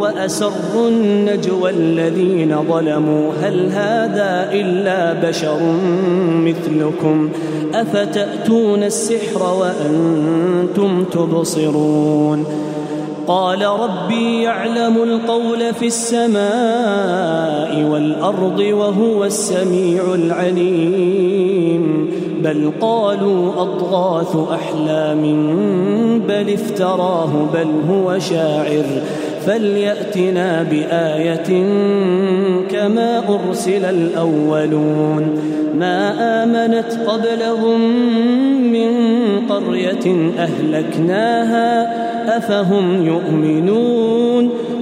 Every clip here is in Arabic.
وأسروا النجوى الذين ظلموا. هل هذا إلا بشر مثلكم؟ أفتأتون السحر وأنتم تبصرون؟ قال ربي يعلم القول في السماء والأرض وهو السميع العليم. بل قالوا أضغاث أحلام بل افتراه بل هو شاعر. فليأتنا بآية كما أرسل الأولون. ما آمنت قبلهم من قرية أهلكناها أفهم يؤمنون؟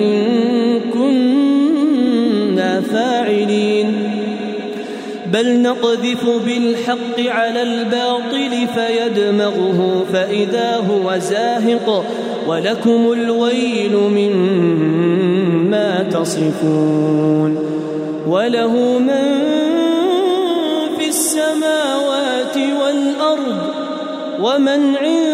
إن كنا فاعلين. بل نقذف بالحق على الباطل فيدمغه فإذا هو زاهق ولكم الويل مما تصفون. وله من في السماوات والأرض ومن عنده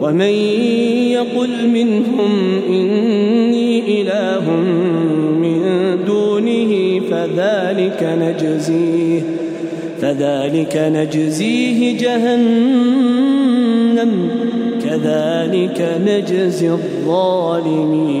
ومن يقل منهم إني إله من دونه فذلك نجزيه فذلك نجزيه جهنم كذلك نجزي الظالمين.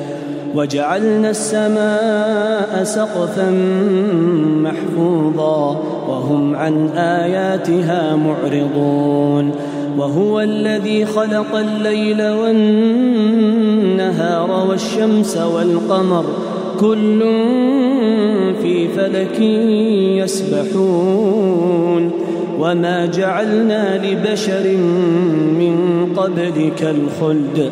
وجعلنا السماء سقفا محفوظا وهم عن آياتها معرضون وهو الذي خلق الليل والنهار والشمس والقمر كل في فلك يسبحون وما جعلنا لبشر من قبلك الخلد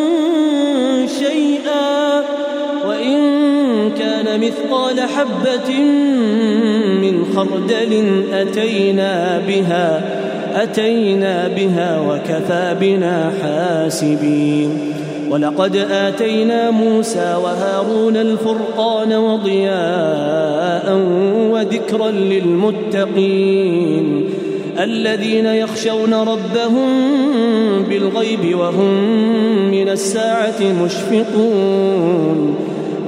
مثقال حبة من خردل أتينا بها أتينا بها وكفى بنا حاسبين. ولقد آتينا موسى وهارون الفرقان وضياء وذكرا للمتقين الذين يخشون ربهم بالغيب وهم من الساعة مشفقون.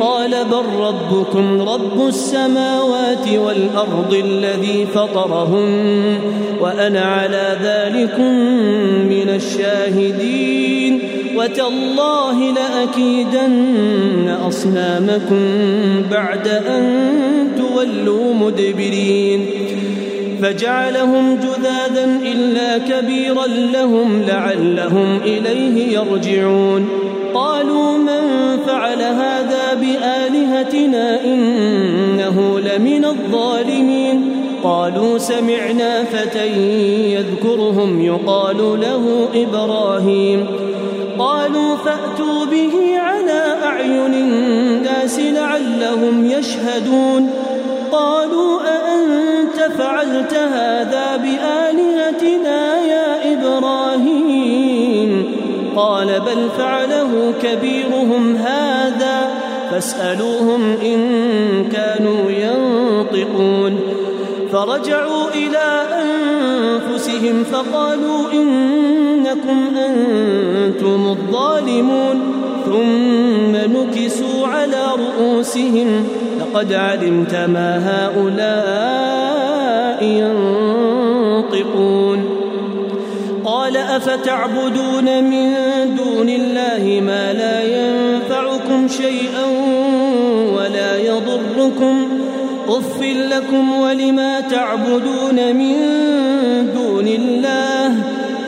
قال بل ربكم رب السماوات والأرض الذي فطرهن وأنا على ذلك من الشاهدين وتالله لأكيدن أصنامكم بعد أن تولوا مدبرين فجعلهم جذاذا إلا كبيرا لهم لعلهم إليه يرجعون. قالوا من فعل هذا بآلهتنا إنه لمن الظالمين. قالوا سمعنا فتى يذكرهم يقال له إبراهيم. قالوا فأتوا به على أعين الناس لعلهم يشهدون. قالوا أأنت فعلت هذا بآلهتنا بل فعله كبيرهم هذا فاسألوهم إن كانوا ينطقون. فرجعوا إلى أنفسهم فقالوا إنكم أنتم الظالمون. ثم نكسوا على رؤوسهم. لقد علمت ما هؤلاء ينطقون. قال أفتعبدون من دون الله ما لا ينفعكم شيئا ولا يضركم. أف لكم ولما تعبدون من دون الله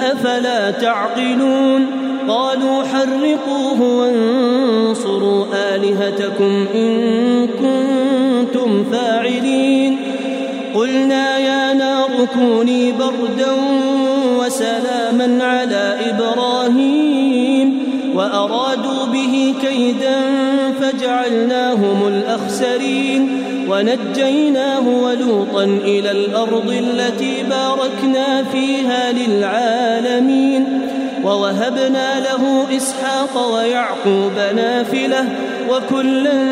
أفلا تعقلون؟ قالوا حرقوه وانصروا آلهتكم إن كنتم فاعلين. قلنا يا نار كوني بردا وسلاما على إبراهيم. وأرادوا به كيدا فجعلناهم الأخسرين ونجيناه ولوطا إلى الأرض التي باركنا فيها للعالمين ووهبنا له إسحاق ويعقوب نافلة وكلا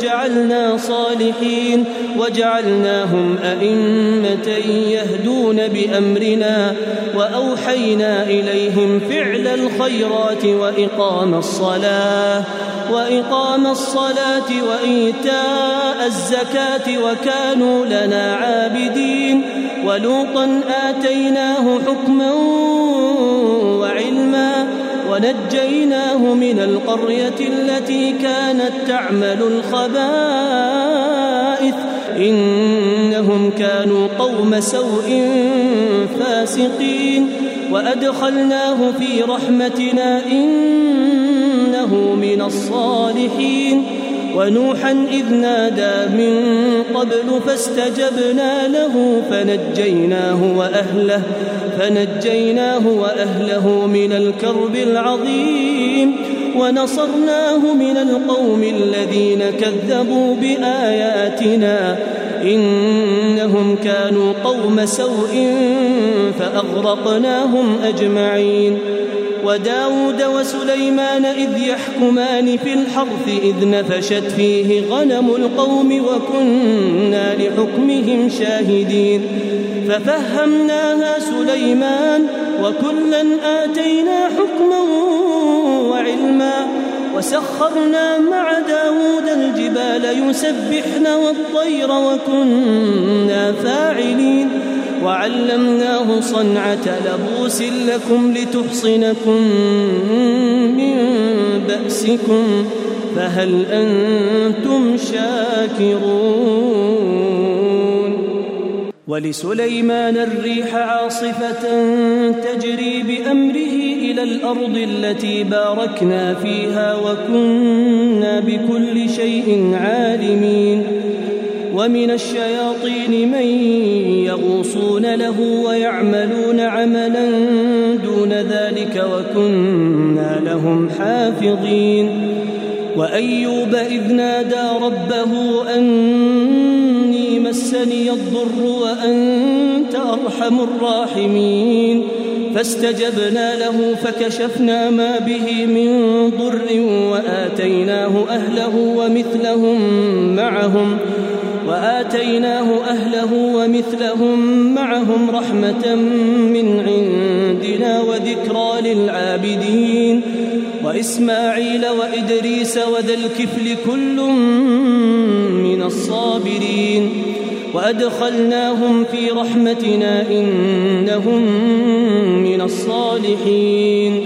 جعلنا صالحين وجعلناهم أئمة يهدون بأمرنا وأوحينا إليهم فعل الخيرات وإقام الصلاة وإقام الصلاة وإيتاء الزكاة وكانوا لنا عابدين ولوطا آتيناه حكما ونجيناه من القرية التي كانت تعمل الخبائث. إنهم كانوا قوم سوء فاسقين. وأدخلناه في رحمتنا إنه من الصالحين. ونوحا إذ نادى من قبل فاستجبنا له فنجيناه وأهله فنجيناه وأهله من الكرب العظيم ونصرناه من القوم الذين كذبوا بآياتنا إنهم كانوا قوم سوء فأغرقناهم أجمعين. وداود وسليمان إذ يحكمان في الحرث إذ نفشت فيه غنم القوم وكنا لحكمهم شاهدين. ففهمناها سليمان وكلا آتينا حكما وعلما. وسخرنا مع داود الجبال يسبحن والطير وكنا فاعلين. وعلمناه صنعة لبوس لكم لتحصنكم من بأسكم فهل أنتم شاكرون؟ ولسليمان الريح عاصفة تجري بأمره إلى الأرض التي باركنا فيها وكنا بكل شيء عالمين. ومن الشياطين من يغوصون له ويعملون عملا ذلك وكنا لهم حافظين. وأيوب إذ نادى ربه أني مسني الضر وأنت أرحم الراحمين. فاستجبنا له فكشفنا ما به من ضر وآتيناه أهله ومثلهم معهم وآتيناه أهله ومثلهم معهم رحمة من عندنا وذكرى للعابدين وإسماعيل وإدريس وذا الكفل كل من الصابرين وأدخلناهم في رحمتنا إنهم من الصالحين.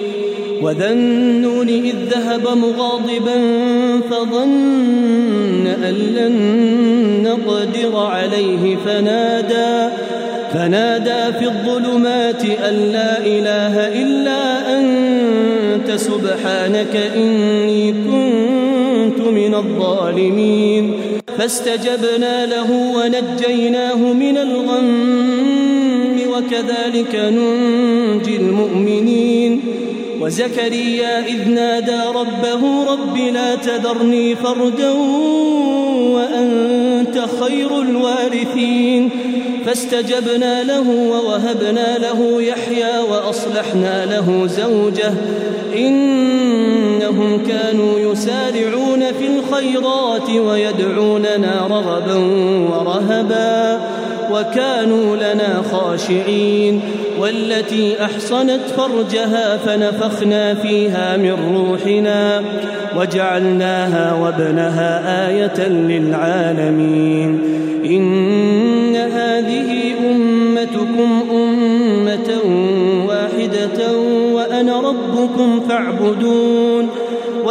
وذا النون إذ ذهب مغاضبا فظن أن لن نقدر عليه فنادى فنادى في الظلمات أن لا إله إلا أنت سبحانك إني كنت من الظالمين. فاستجبنا له ونجيناه من الغم وكذلك ننجي المؤمنين. وزكريا إذ نادى ربه رب لا تذرني فردا وأنت خير الوارثين. فاستجبنا له ووهبنا له يحيى وأصلحنا له زوجه. إنهم كانوا يسارعون في الخيرات ويدعوننا رغبا ورهبا. وكانوا لنا خاشعين. والتي أحصنت فرجها فنفخنا فيها من روحنا. وجعلناها وابنها آية للعالمين. إن هذه أمتكم أمة واحدة وأنا ربكم فاعبدون.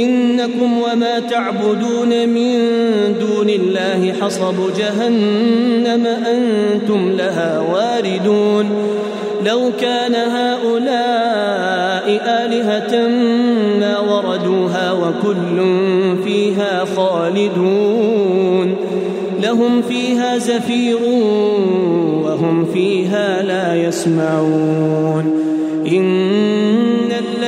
إنكم وما تعبدون من دون الله حصب جهنم أنتم لها واردون. لو كان هؤلاء آلهة ما وردوها وكل فيها خالدون. لهم فيها زفير وهم فيها لا يسمعون. إن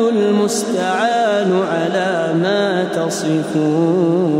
الرحمن المستعان على ما تصفون